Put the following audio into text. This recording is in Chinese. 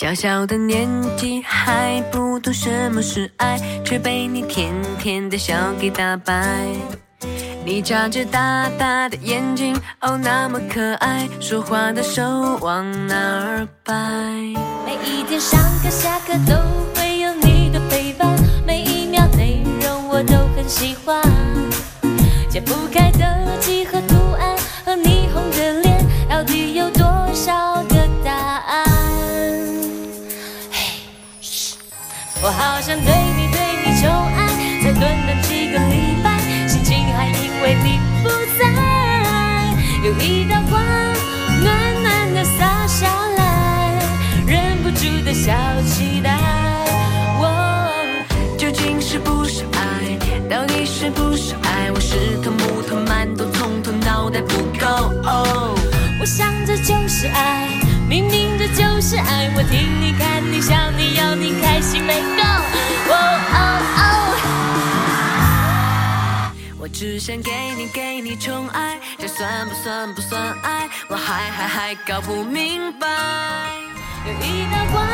小小的年纪还不懂什么是爱，却被你甜甜的笑给打败。你眨着大大的眼睛，哦，那么可爱，说话的手往哪儿摆？每一天上课下课都会有你的陪伴，每一秒内容我都很喜欢。解不开的我好想对你对你宠爱，才短短几个礼拜，心情还因为你不在，有一道光暖暖的洒下来，忍不住的小期待。哦究竟是不是爱？到底是不是爱？我是头木头馒头，从头脑袋不够。哦，我想这就是爱，明明这就是爱。我听你看你想只想给你给你宠爱，这算不算不算爱？我还还还搞不明白。有一道光